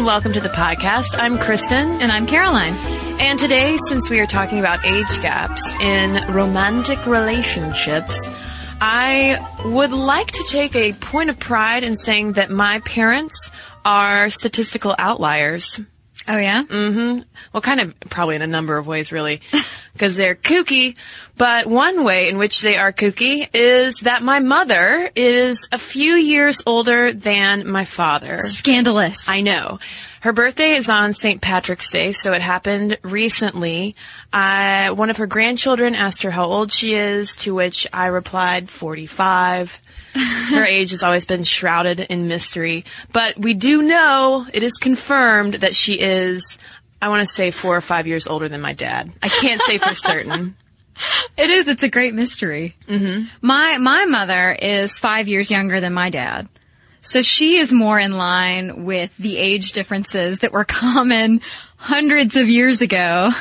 and welcome to the podcast. I'm Kristen. And I'm Caroline. And today, since we are talking about age gaps in romantic relationships, I would like to take a point of pride in saying that my parents are statistical outliers. Oh, yeah? Mm-hmm. Well, kind of probably in a number of ways, really, because they're kooky. But one way in which they are kooky is that my mother is a few years older than my father. Scandalous. I know. Her birthday is on St. Patrick's Day, so it happened recently. Uh, one of her grandchildren asked her how old she is, to which I replied 45. her age has always been shrouded in mystery, but we do know it is confirmed that she is, I want to say four or five years older than my dad. I can't say for certain. It is. It's a great mystery. Mm-hmm. My my mother is five years younger than my dad, so she is more in line with the age differences that were common hundreds of years ago.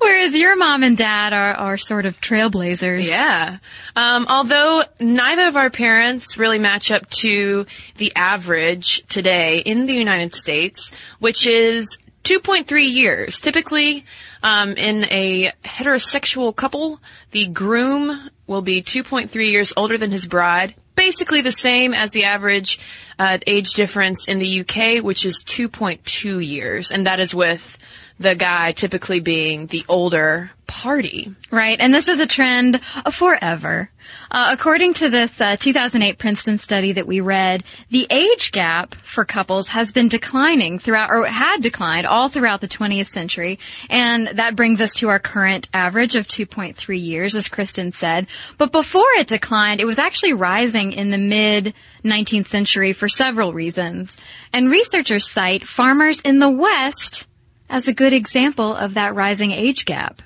Whereas your mom and dad are, are sort of trailblazers. Yeah. Um, although neither of our parents really match up to the average today in the United States, which is 2.3 years. Typically, um, in a heterosexual couple, the groom will be 2.3 years older than his bride. Basically the same as the average uh, age difference in the UK, which is 2.2 years, and that is with the guy typically being the older party. Right, and this is a trend forever. Uh, according to this uh, 2008 Princeton study that we read, the age gap for couples has been declining throughout, or had declined all throughout the 20th century, and that brings us to our current average of 2.3 years, as Kristen said. But before it declined, it was actually rising in the mid 19th century for several reasons. And researchers cite farmers in the West as a good example of that rising age gap.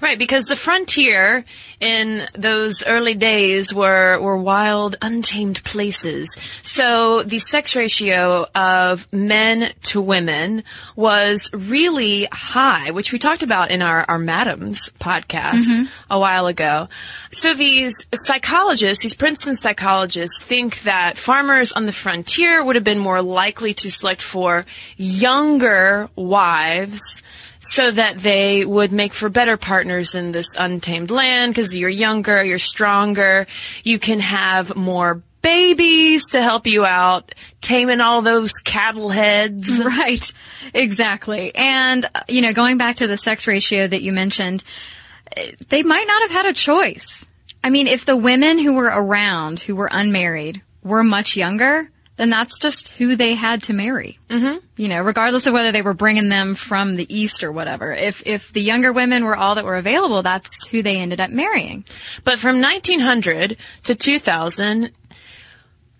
Right, because the frontier in those early days were, were wild, untamed places. So the sex ratio of men to women was really high, which we talked about in our, our Madams podcast mm-hmm. a while ago. So these psychologists, these Princeton psychologists think that farmers on the frontier would have been more likely to select for younger wives so that they would make for better partners in this untamed land because you're younger, you're stronger, you can have more babies to help you out taming all those cattle heads. Right. Exactly. And, uh, you know, going back to the sex ratio that you mentioned, eh, they might not have had a choice. I mean, if the women who were around, who were unmarried, were much younger, then that's just who they had to marry. Mm-hmm. You know, regardless of whether they were bringing them from the east or whatever. If if the younger women were all that were available, that's who they ended up marrying. But from 1900 to 2000,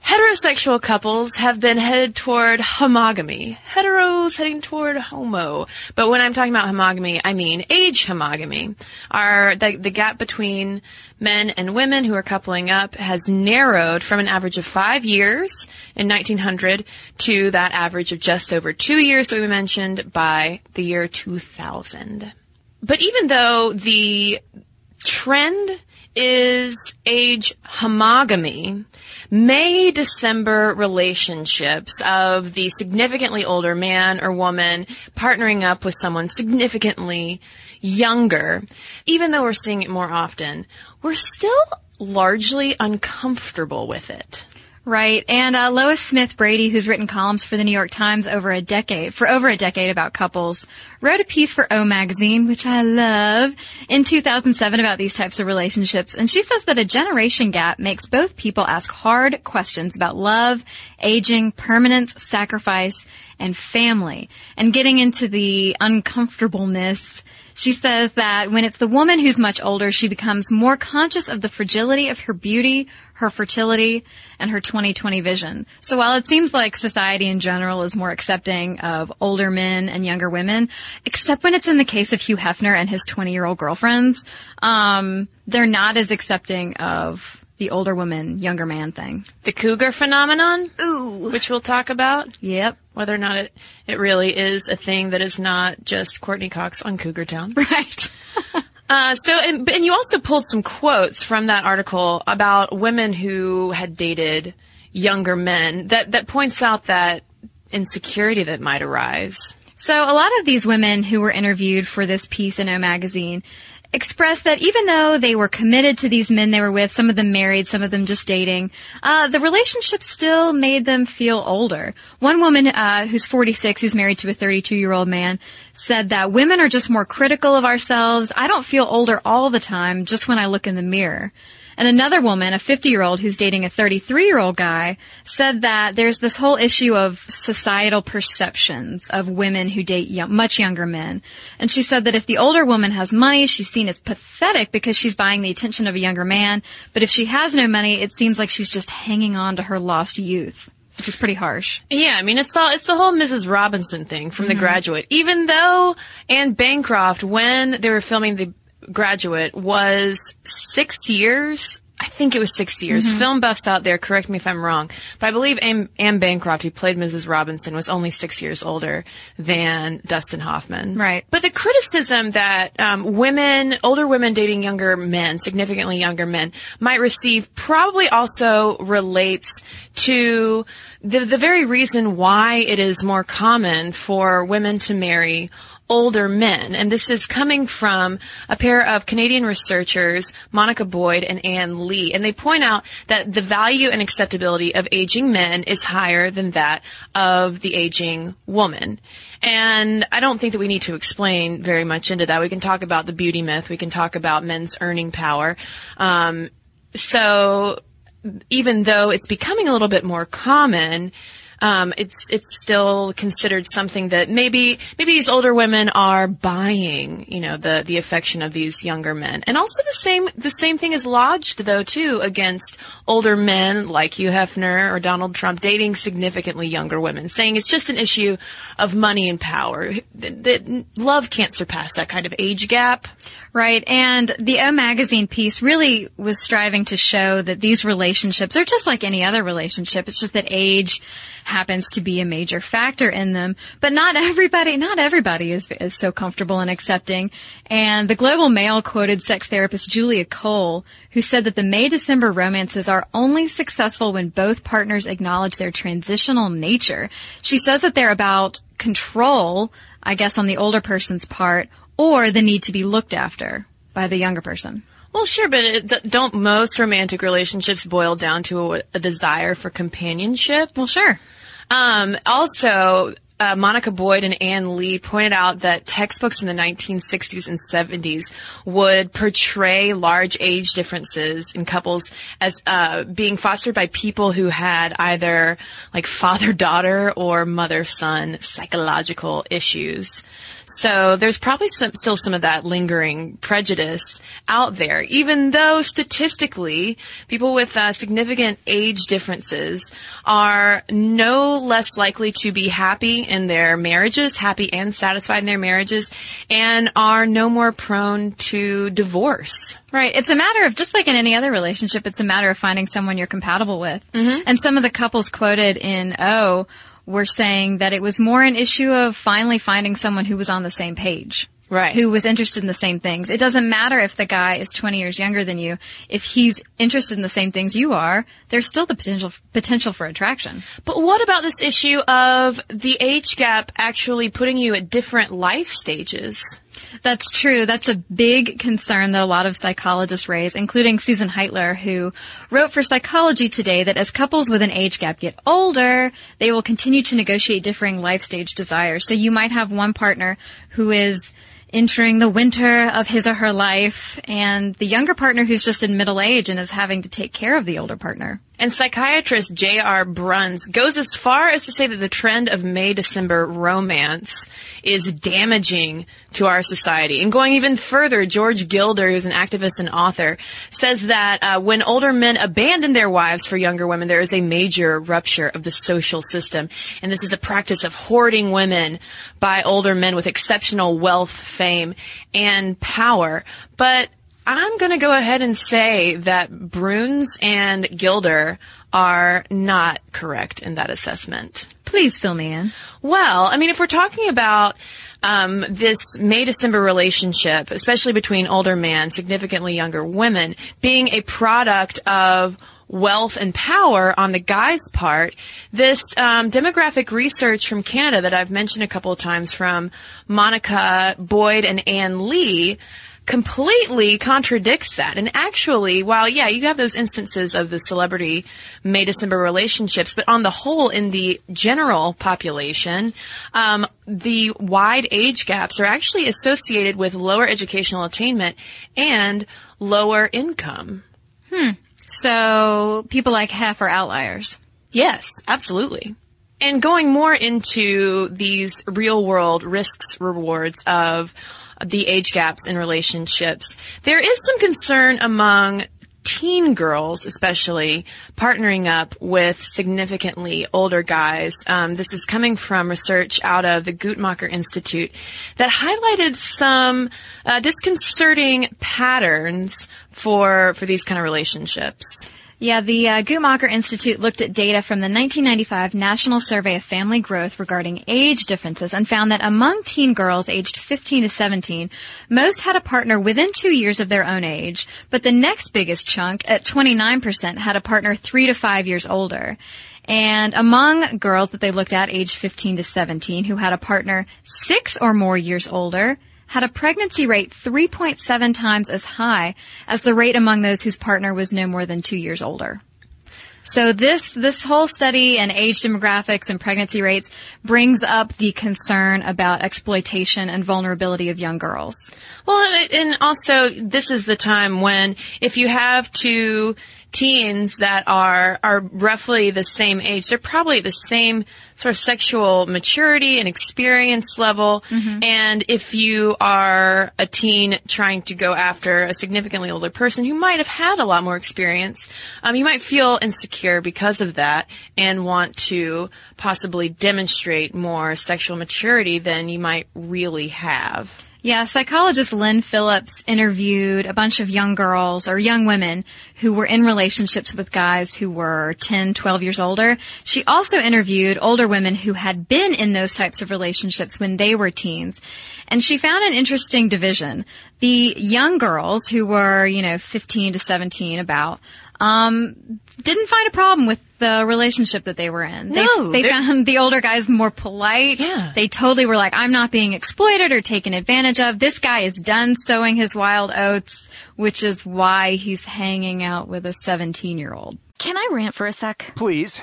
heterosexual couples have been headed toward homogamy. Heteros heading toward homo. But when I'm talking about homogamy, I mean age homogamy. Our, the, the gap between men and women who are coupling up has narrowed from an average of five years in 1900 to that average of just over two years that we mentioned by the year 2000. But even though the trend is age homogamy, May December relationships of the significantly older man or woman partnering up with someone significantly younger, even though we're seeing it more often, we're still largely uncomfortable with it. Right. And uh, Lois Smith Brady, who's written columns for the New York Times over a decade, for over a decade about couples, wrote a piece for O Magazine, which I love, in 2007 about these types of relationships. And she says that a generation gap makes both people ask hard questions about love, aging, permanence, sacrifice, and family. And getting into the uncomfortableness she says that when it's the woman who's much older, she becomes more conscious of the fragility of her beauty, her fertility, and her 2020 vision. So while it seems like society in general is more accepting of older men and younger women, except when it's in the case of Hugh Hefner and his 20 year old girlfriends, um, they're not as accepting of the older woman, younger man thing. The cougar phenomenon, Ooh. which we'll talk about. Yep. Whether or not it, it really is a thing that is not just Courteney Cox on Cougar Town. Right. uh, so, and, and you also pulled some quotes from that article about women who had dated younger men that, that points out that insecurity that might arise. So a lot of these women who were interviewed for this piece in O Magazine expressed that even though they were committed to these men they were with, some of them married, some of them just dating, uh, the relationship still made them feel older. One woman uh, who's 46, who's married to a 32 year old man, said that women are just more critical of ourselves. I don't feel older all the time, just when I look in the mirror. And another woman, a 50 year old who's dating a 33 year old guy, said that there's this whole issue of societal perceptions of women who date young, much younger men. And she said that if the older woman has money, she's seen as pathetic because she's buying the attention of a younger man. But if she has no money, it seems like she's just hanging on to her lost youth which is pretty harsh. Yeah, I mean it's all it's the whole Mrs. Robinson thing from mm-hmm. The Graduate. Even though Anne Bancroft, when they were filming the graduate was six years. I think it was six years. Mm-hmm. Film buffs out there, correct me if I'm wrong, but I believe Anne, Anne Bancroft, who played Mrs. Robinson, was only six years older than Dustin Hoffman. Right. But the criticism that um, women, older women dating younger men, significantly younger men, might receive probably also relates to the, the very reason why it is more common for women to marry older men. And this is coming from a pair of Canadian researchers, Monica Boyd and Anne Lee. And they point out that the value and acceptability of aging men is higher than that of the aging woman. And I don't think that we need to explain very much into that. We can talk about the beauty myth. We can talk about men's earning power. Um, so even though it's becoming a little bit more common, um, it's it's still considered something that maybe maybe these older women are buying, you know, the the affection of these younger men, and also the same the same thing is lodged though too against older men like Hugh Hefner or Donald Trump dating significantly younger women, saying it's just an issue of money and power. That love can't surpass that kind of age gap. Right. And the O Magazine piece really was striving to show that these relationships are just like any other relationship. It's just that age happens to be a major factor in them. But not everybody, not everybody is, is so comfortable and accepting. And the Globe and Mail quoted sex therapist Julia Cole, who said that the May-December romances are only successful when both partners acknowledge their transitional nature. She says that they're about control, I guess, on the older person's part, or the need to be looked after by the younger person. Well, sure, but it, don't most romantic relationships boil down to a, a desire for companionship? Well, sure. Um, also, uh, Monica Boyd and Anne Lee pointed out that textbooks in the 1960s and 70s would portray large age differences in couples as uh, being fostered by people who had either like father-daughter or mother-son psychological issues. So there's probably some, still some of that lingering prejudice out there, even though statistically, people with uh, significant age differences are no less likely to be happy in their marriages, happy and satisfied in their marriages, and are no more prone to divorce. Right. It's a matter of just like in any other relationship, it's a matter of finding someone you're compatible with. Mm-hmm. And some of the couples quoted in O were saying that it was more an issue of finally finding someone who was on the same page. Right. Who was interested in the same things. It doesn't matter if the guy is 20 years younger than you. If he's interested in the same things you are, there's still the potential, potential for attraction. But what about this issue of the age gap actually putting you at different life stages? That's true. That's a big concern that a lot of psychologists raise, including Susan Heitler, who wrote for Psychology Today that as couples with an age gap get older, they will continue to negotiate differing life stage desires. So you might have one partner who is entering the winter of his or her life and the younger partner who's just in middle age and is having to take care of the older partner. And psychiatrist J.R. Bruns goes as far as to say that the trend of May December romance is damaging to our society. And going even further, George Gilder, who's an activist and author, says that uh, when older men abandon their wives for younger women, there is a major rupture of the social system. And this is a practice of hoarding women by older men with exceptional wealth, fame, and power. But I'm going to go ahead and say that Bruns and Gilder are not correct in that assessment. Please fill me in. Well, I mean, if we're talking about um, this May December relationship, especially between older men, significantly younger women, being a product of wealth and power on the guy's part. This um, demographic research from Canada that I've mentioned a couple of times from Monica Boyd and Anne Lee completely contradicts that. And actually, while yeah, you have those instances of the celebrity May December relationships, but on the whole, in the general population, um, the wide age gaps are actually associated with lower educational attainment and lower income. Hmm. So people like Hef are outliers. Yes, absolutely. And going more into these real world risks rewards of the age gaps in relationships, there is some concern among teen girls, especially, partnering up with significantly older guys. Um, this is coming from research out of the Guttmacher Institute that highlighted some uh, disconcerting patterns for for these kind of relationships. Yeah, the uh, Institute looked at data from the 1995 National Survey of Family Growth regarding age differences and found that among teen girls aged 15 to 17, most had a partner within two years of their own age, but the next biggest chunk, at 29%, had a partner three to five years older. And among girls that they looked at aged 15 to 17 who had a partner six or more years older, had a pregnancy rate 3.7 times as high as the rate among those whose partner was no more than two years older. So this, this whole study and age demographics and pregnancy rates brings up the concern about exploitation and vulnerability of young girls. Well, and also this is the time when if you have two teens that are are roughly the same age, they're probably the same sort of sexual maturity and experience level. Mm-hmm. And if you are a teen trying to go after a significantly older person who might have had a lot more experience, um, you might feel insecure because of that and want to possibly demonstrate more sexual maturity than you might really have. Yeah, psychologist Lynn Phillips interviewed a bunch of young girls or young women who were in relationships with guys who were 10, 12 years older. She also interviewed older women who had been in those types of relationships when they were teens. And she found an interesting division. The young girls who were, you know, 15 to 17 about, um, didn't find a problem with the relationship that they were in. No, they, they they're- found the older guys more polite. Yeah. They totally were like, I'm not being exploited or taken advantage of. This guy is done sowing his wild oats, which is why he's hanging out with a 17 year old. Can I rant for a sec? Please.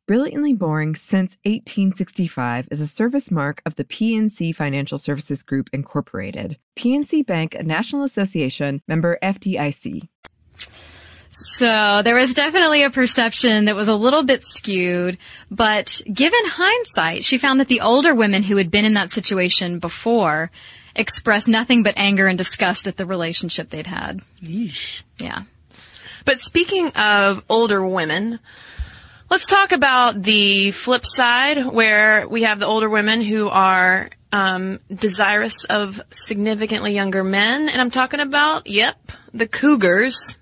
Brilliantly Boring Since 1865 is a service mark of the PNC Financial Services Group, Incorporated. PNC Bank, a National Association, member FDIC. So there was definitely a perception that was a little bit skewed, but given hindsight, she found that the older women who had been in that situation before expressed nothing but anger and disgust at the relationship they'd had. Yeesh. Yeah. But speaking of older women, let's talk about the flip side where we have the older women who are um, desirous of significantly younger men. And I'm talking about, yep, the cougars.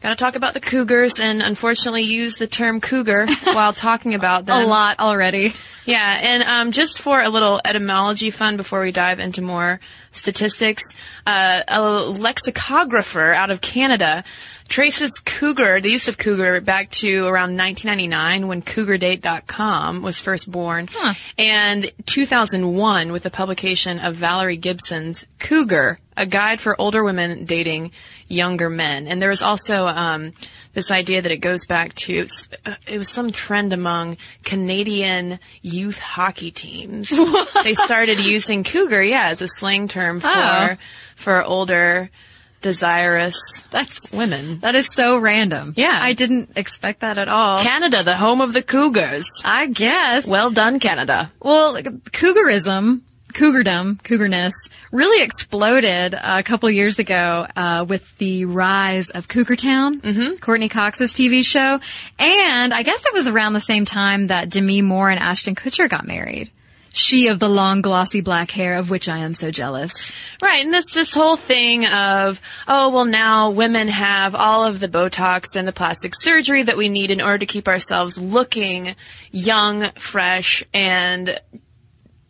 Got to talk about the cougars and unfortunately use the term cougar while talking about them. A lot already. Yeah, and um, just for a little etymology fun before we dive into more statistics, uh, a lexicographer out of Canada traces cougar, the use of cougar, back to around 1999 when CougarDate.com was first born, and 2001 with the publication of Valerie Gibson's Cougar, a guide for older women dating younger men. And there was also um, this idea that it goes back to uh, it was some trend among Canadian youth hockey teams. they started using cougar, yeah, as a slang term for Oh. for older, desirous That's women. that is so random. Yeah. I didn't expect that at all. Canada, the home of the Cougars. I guess. Well done, Canada. Well, cougarism, cougardom, cougarness really exploded a couple years ago uh, with the rise of Cougar Town, mm-hmm. Courteney Cox's TV show, and I guess it was around the same time that Demi Moore and Ashton Kutcher got married. She of the long glossy black hair of which I am so jealous. Right, and that's this whole thing of, oh, well now women have all of the Botox and the plastic surgery that we need in order to keep ourselves looking young, fresh, and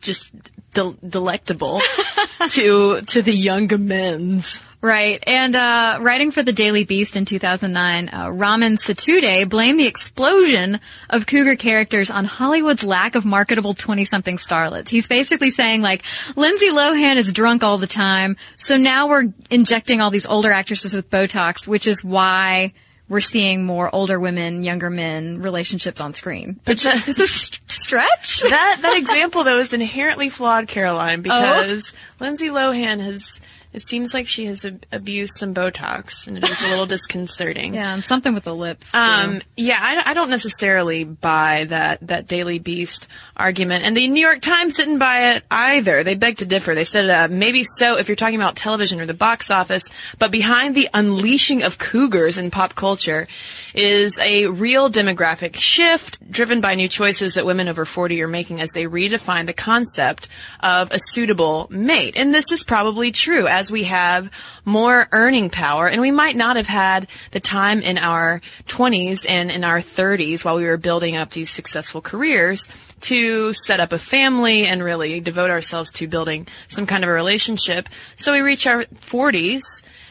just del- delectable to, to the younger men's. Right. And uh, writing for the Daily Beast in 2009, uh, Ramin Setoodeh blamed the explosion of cougar characters on Hollywood's lack of marketable 20-something starlets. He's basically saying, like, Lindsay Lohan is drunk all the time, so now we're injecting all these older actresses with Botox, which is why we're seeing more older women, younger men relationships on screen. But that, Is this a stretch? that, that example though is inherently flawed, Caroline, because Lindsay Lohan has It seems like she has ab- abused some Botox, and it is a little disconcerting. Yeah, and something with the lips. Um, yeah, I, I don't necessarily buy that that Daily Beast argument, and the New York Times didn't buy it either. They beg to differ. They said uh, maybe so if you're talking about television or the box office, but behind the unleashing of cougars in pop culture is a real demographic shift driven by new choices that women over 40 are making as they redefine the concept of a suitable mate. And this is probably true as we have more earning power and we might not have had the time in our 20s and in our 30s while we were building up these successful careers to set up a family and really devote ourselves to building some kind of a relationship. So we reach our 40s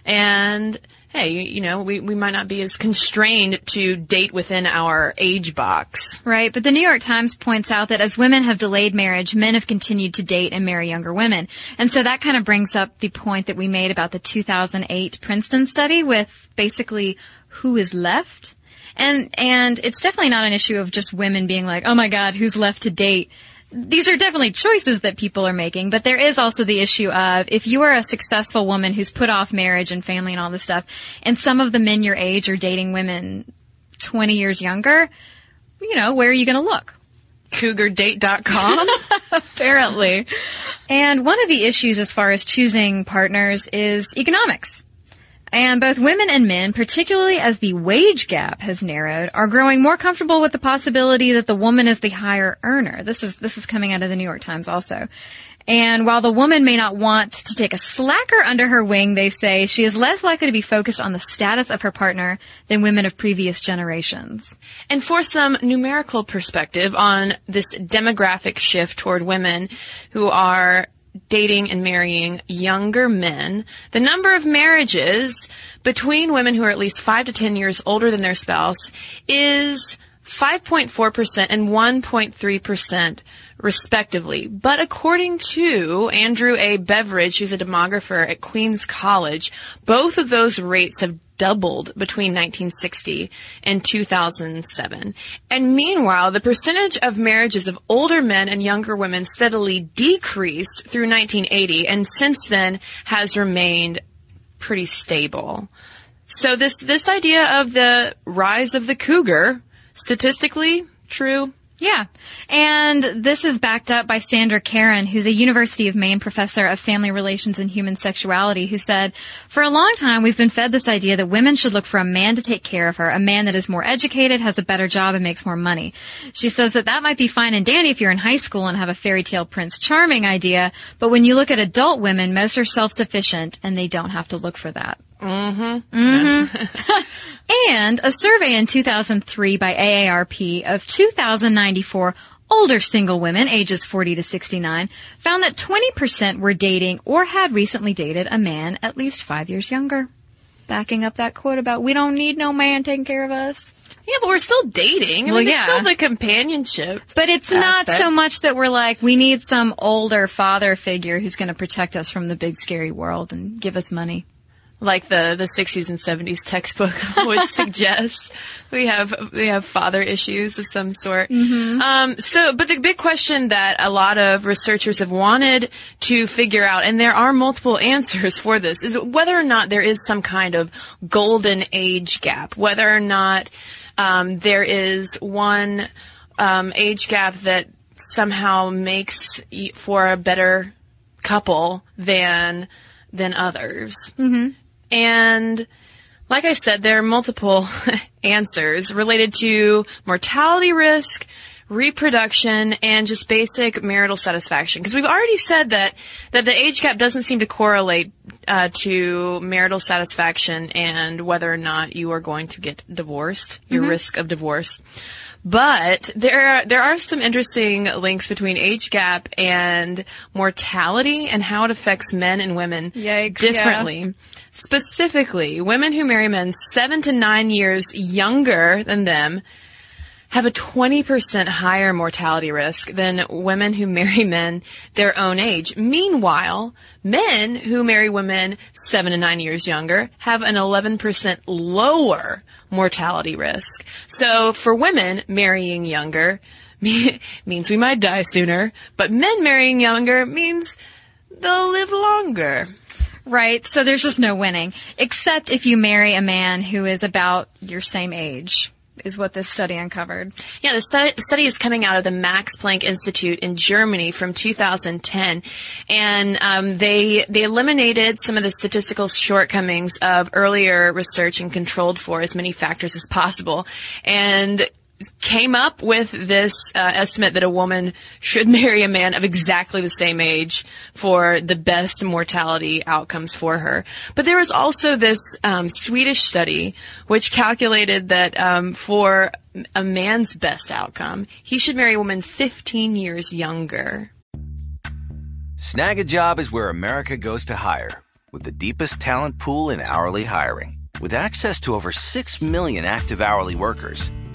and hey, you, know, we, we might not be as constrained to date within our age box. Right, but the New York Times points out that as women have delayed marriage, men have continued to date and marry younger women. And so that kind of brings up the point that we made about the 2008 Princeton study with basically who is left. And, and it's definitely not an issue of just women being like, oh my god, who's left to date? These are definitely choices that people are making, but there is also the issue of if you are a successful woman who's put off marriage and family and all this stuff, and some of the men your age are dating women 20 years younger, you know, where are you going to look? CougarDate.com? Apparently. And one of the issues as far as choosing partners is economics. And both women and men, particularly as the wage gap has narrowed, are growing more comfortable with the possibility that the woman is the higher earner. This is, this is coming out of the New York Times also. And while the woman may not want to take a slacker under her wing, they say she is less likely to be focused on the status of her partner than women of previous generations. And for some numerical perspective on this demographic shift toward women who are dating and marrying younger men, the number of marriages between women who are at least five to ten years older than their spouse is 5.4% and 1.3% respectively. But according to Andrew A. Beveridge, who's a demographer at Queens College, both of those rates have doubled between 1960 and 2007. And meanwhile, the percentage of marriages of older men and younger women steadily decreased through 1980 and since then has remained pretty stable. So this, this idea of the rise of the cougar, statistically true, Yeah. And this is backed up by Sandra Caron, who's a University of Maine professor of family relations and human sexuality, who said, for a long time we've been fed this idea that women should look for a man to take care of her, a man that is more educated, has a better job, and makes more money. She says that that might be fine and dandy if you're in high school and have a fairy tale prince charming idea, but when you look at adult women, most are self-sufficient and they don't have to look for that. Mm-hmm. Mm-hmm. And a survey in 2003 by AARP of 2,094 older single women ages 40 to 69 found that 20% were dating or had recently dated a man at least five years younger. Backing up that quote about we don't need no man taking care of us. Yeah, but we're still dating. I Well, mean, yeah. still the companionship. But it's not so much that we're like, we need some older father figure who's going to protect us from the big scary world and give us money. Like the the 60s and 70s textbook would suggest. We have we have father issues of some sort. Um, so, but the big question that a lot of researchers have wanted to figure out, and there are multiple answers for this, is whether or not there is some kind of golden age gap, whether or not um, there is one um, age gap that somehow makes for a better couple than than others. And like I said, there are multiple answers related to mortality risk, reproduction, and just basic marital satisfaction. Because we've already said that that the age gap doesn't seem to correlate uh, to marital satisfaction and whether or not you are going to get divorced, your risk of divorce. But there are, there are some interesting links between age gap and mortality and how it affects men and women Yikes, yeah. differently. Specifically, women who marry men seven to nine years younger than them have a 20% higher mortality risk than women who marry men their own age. Meanwhile, men who marry women seven to nine years younger have an 11% lower mortality risk. So for women, marrying younger me- means we might die sooner, but men marrying younger means they'll live longer. Right. So there's just no winning, except if you marry a man who is about your same age, is what this study uncovered. Yeah, the study, study is coming out of the Max Planck Institute in Germany from 2010, and um, they they eliminated some of the statistical shortcomings of earlier research and controlled for as many factors as possible, and came up with this uh, estimate that a woman should marry a man of exactly the same age for the best mortality outcomes for her. But there was also this um, Swedish study which calculated that um, for a man's best outcome, he should marry a woman 15 years younger. Snagajob is where America goes to hire, with the deepest talent pool in hourly hiring. With access to over 6 million active hourly workers,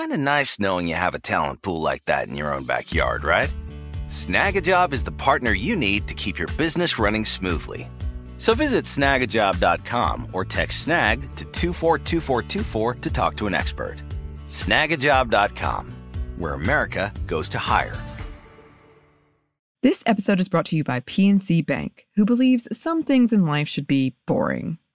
Kind of nice knowing you have a talent pool like that in your own backyard, right? Snagajob is the partner you need to keep your business running smoothly. So visit snagajob.com or text snag to 242424 to talk to an expert. Snagajob.com, where America goes to hire. This episode is brought to you by PNC Bank, who believes some things in life should be boring,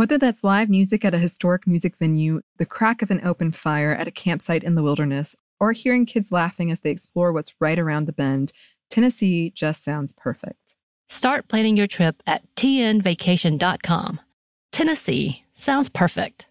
Whether that's live music at a historic music venue, the crack of an open fire at a campsite in the wilderness, or hearing kids laughing as they explore what's right around the bend, Tennessee just sounds perfect. Start planning your trip at tnvacation.com. Tennessee sounds perfect.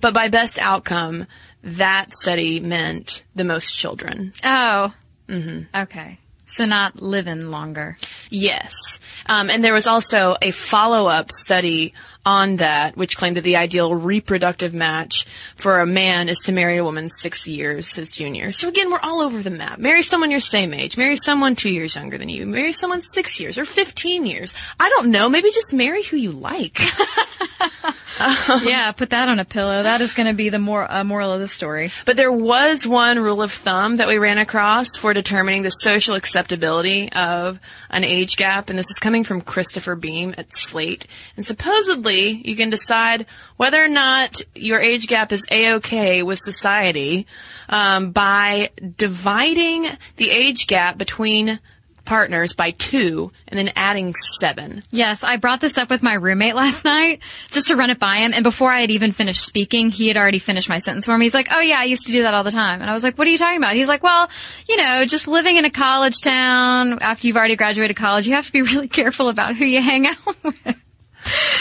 But by best outcome, that study meant the most children. Oh. Mm-hmm. Okay. So not living longer. Yes. Um, and there was also a follow-up study on that, which claimed that the ideal reproductive match for a man is to marry a woman six years his junior. So again, we're all over the map. Marry someone your same age. Marry someone two years younger than you. Marry someone six years or 15 years. I don't know. Maybe just marry who you like. yeah, put that on a pillow. That is going to be the more uh, moral of the story. But there was one rule of thumb that we ran across for determining the social acceptability of an age gap, and this is coming from Christopher Beam at Slate. And supposedly, you can decide whether or not your age gap is a-okay with society um, by dividing the age gap between partners by two and then adding seven. Yes, I brought this up with my roommate last night just to run it by him. And before I had even finished speaking, he had already finished my sentence for me. He's like, Oh yeah, I used to do that all the time. And I was like, What are you talking about? He's like, Well, you know, just living in a college town after you've already graduated college, you have to be really careful about who you hang out with.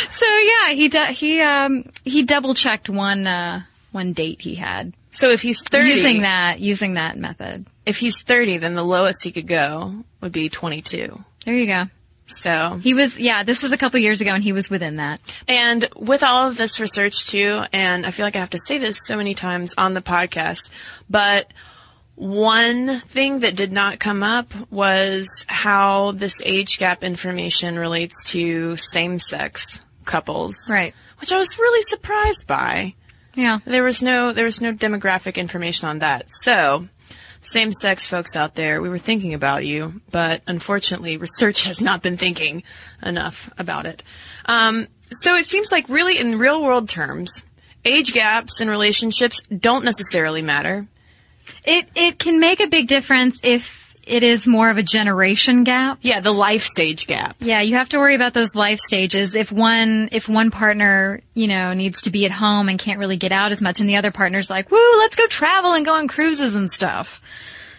so yeah, he he um he double checked one uh one date he had. So if he's 30 using that using that method. If he's 30, then the lowest he could go would be 22. There you go. So he was, yeah, this was a couple years ago and he was within that. And with all of this research too, and I feel like I have to say this so many times on the podcast, but one thing that did not come up was how this age gap information relates to same sex couples. Right. Which I was really surprised by. Yeah. There was no, there was no demographic information on that. So, same sex folks out there, we were thinking about you, but unfortunately, research has not been thinking enough about it. Um, so it seems like really in real world terms, age gaps in relationships don't necessarily matter. It it can make a big difference if it is more of a generation gap. Yeah, the life stage gap. Yeah, you have to worry about those life stages. If one, if one partner, you know, needs to be at home and can't really get out as much and the other partner's like, woo, let's go travel and go on cruises and stuff.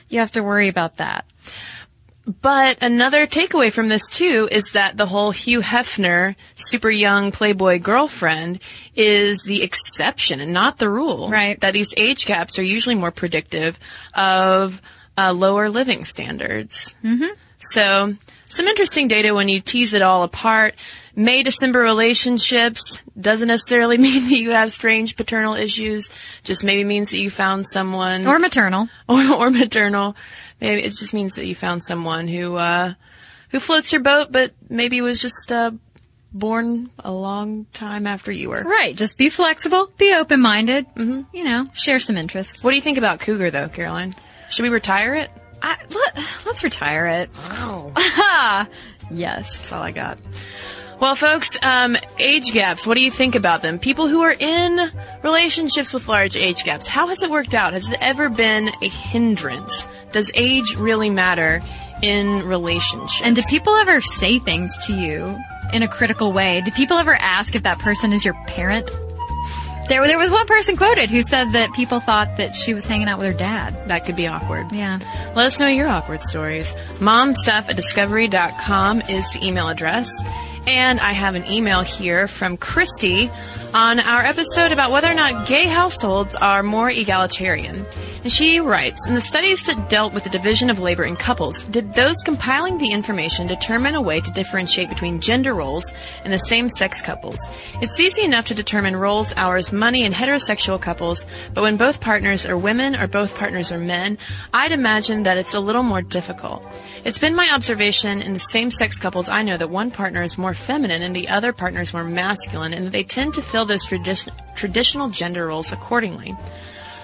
You have to worry about that. But another takeaway from this too is that the whole Hugh Hefner super young Playboy girlfriend is the exception and not the rule. Right. That these age gaps are usually more predictive of uh, lower living standards. Mm-hmm. So some interesting data when you tease it all apart. May December relationships doesn't necessarily mean that you have strange paternal issues. Just maybe means that you found someone Or maternal. or, or maternal. Maybe it just means that you found someone who uh, who floats your boat, but maybe was just uh, born a long time after you were. Right. Just be flexible, be open minded, mm-hmm. you know, share some interests. What do you think about Cougar, though, Caroline? Should we retire it? I, let, let's retire it. Oh, Yes. that's all I got. Well, folks, um, age gaps. What do you think about them? People who are in relationships with large age gaps. How has it worked out? Has it ever been a hindrance? Does age really matter in relationships? And do people ever say things to you in a critical way? Do people ever ask if that person is your parent? There, there was one person quoted who said that people thought that she was hanging out with her dad. that could be awkward. Yeah. Let us know your awkward stories. Momstuff at discovery.com is the email address. And I have an email here from Christy on our episode about whether or not gay households are more egalitarian. And she writes, in the studies that dealt with the division of labor in couples, did those compiling the information determine a way to differentiate between gender roles in the same-sex couples? It's easy enough to determine roles, hours, money in heterosexual couples, but when both partners are women or both partners are men, I'd imagine that it's a little more difficult. It's been my observation in the same-sex couples I know that one partner is more feminine and the other partner is more masculine and that they tend to fill those tradi- traditional gender roles accordingly.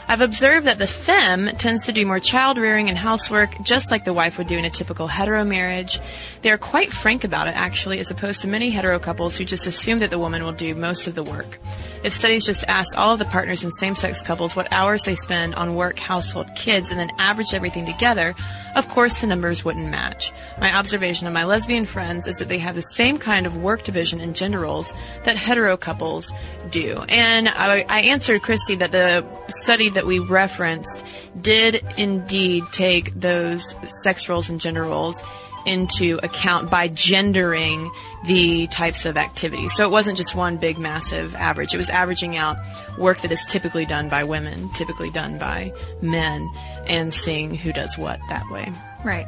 I've observed that the femme tends to do more child rearing and housework, just like the wife would do in a typical hetero marriage. They are quite frank about it, actually, as opposed to many hetero couples who just assume that the woman will do most of the work. If studies just asked all of the partners in same-sex couples what hours they spend on work, household, kids, and then averaged everything together, of course the numbers wouldn't match. My observation of my lesbian friends is that they have the same kind of work division and gender roles that hetero couples do. And I, I answered Christy that the study that we referenced did indeed take those sex roles and gender roles into account by gendering the types of activities. So it wasn't just one big massive average. It was averaging out work that is typically done by women, typically done by men, and seeing who does what that way. Right.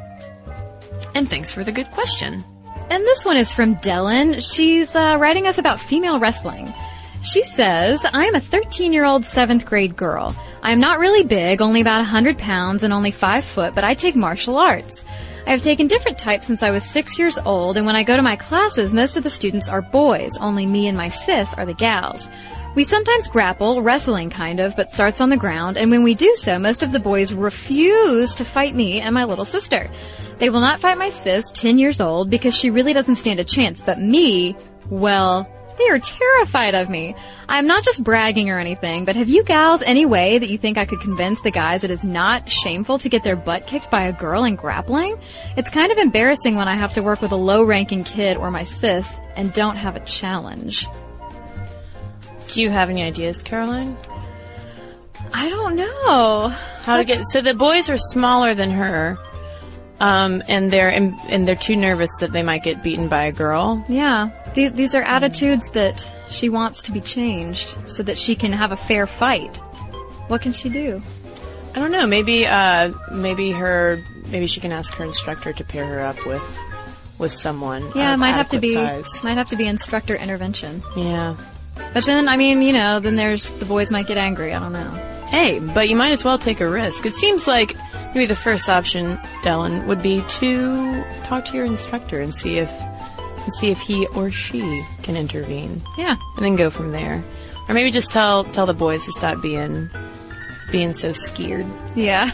And thanks for the good question. And this one is from Dellen. She's uh, writing us about female wrestling. She says, I am a 13 year old seventh grade girl. I am not really big, only about 100 pounds and only 5 foot, but I take martial arts. I have taken different types since I was 6 years old, and when I go to my classes, most of the students are boys, only me and my sis are the gals. We sometimes grapple, wrestling kind of, but starts on the ground, and when we do so, most of the boys refuse to fight me and my little sister. They will not fight my sis, 10 years old, because she really doesn't stand a chance, but me, well, they are terrified of me. I'm not just bragging or anything, but have you gals any way that you think I could convince the guys it is not shameful to get their butt kicked by a girl in grappling? It's kind of embarrassing when I have to work with a low ranking kid or my sis and don't have a challenge. Do you have any ideas, Caroline? I don't know. How to get so the boys are smaller than her, um, and they're and, and they're too nervous that they might get beaten by a girl. Yeah, th- these are attitudes that she wants to be changed so that she can have a fair fight. What can she do? I don't know. Maybe uh, maybe her maybe she can ask her instructor to pair her up with with someone. Yeah, might have to be size. might have to be instructor intervention. Yeah. But then, I mean, you know, then there's the boys might get angry. I don't know. Hey, but you might as well take a risk. It seems like maybe the first option, Dylan, would be to talk to your instructor and see if and see if he or she can intervene, Yeah. and then go from there. Or maybe just tell tell the boys to stop being being so scared. Yeah.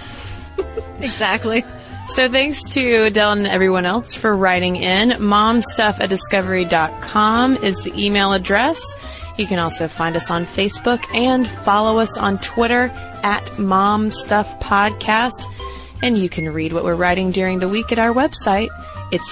exactly. So thanks to Dylan and everyone else for writing in. Momstuff at discovery.com is the email address. You can also find us on Facebook and follow us on Twitter at Mom Stuff Podcast. And you can read what we're writing during the week at our website. It's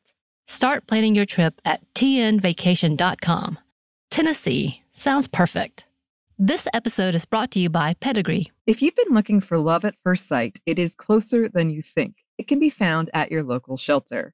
Start planning your trip at tnvacation.com. Tennessee sounds perfect. This episode is brought to you by Pedigree. If you've been looking for love at first sight, it is closer than you think. It can be found at your local shelter.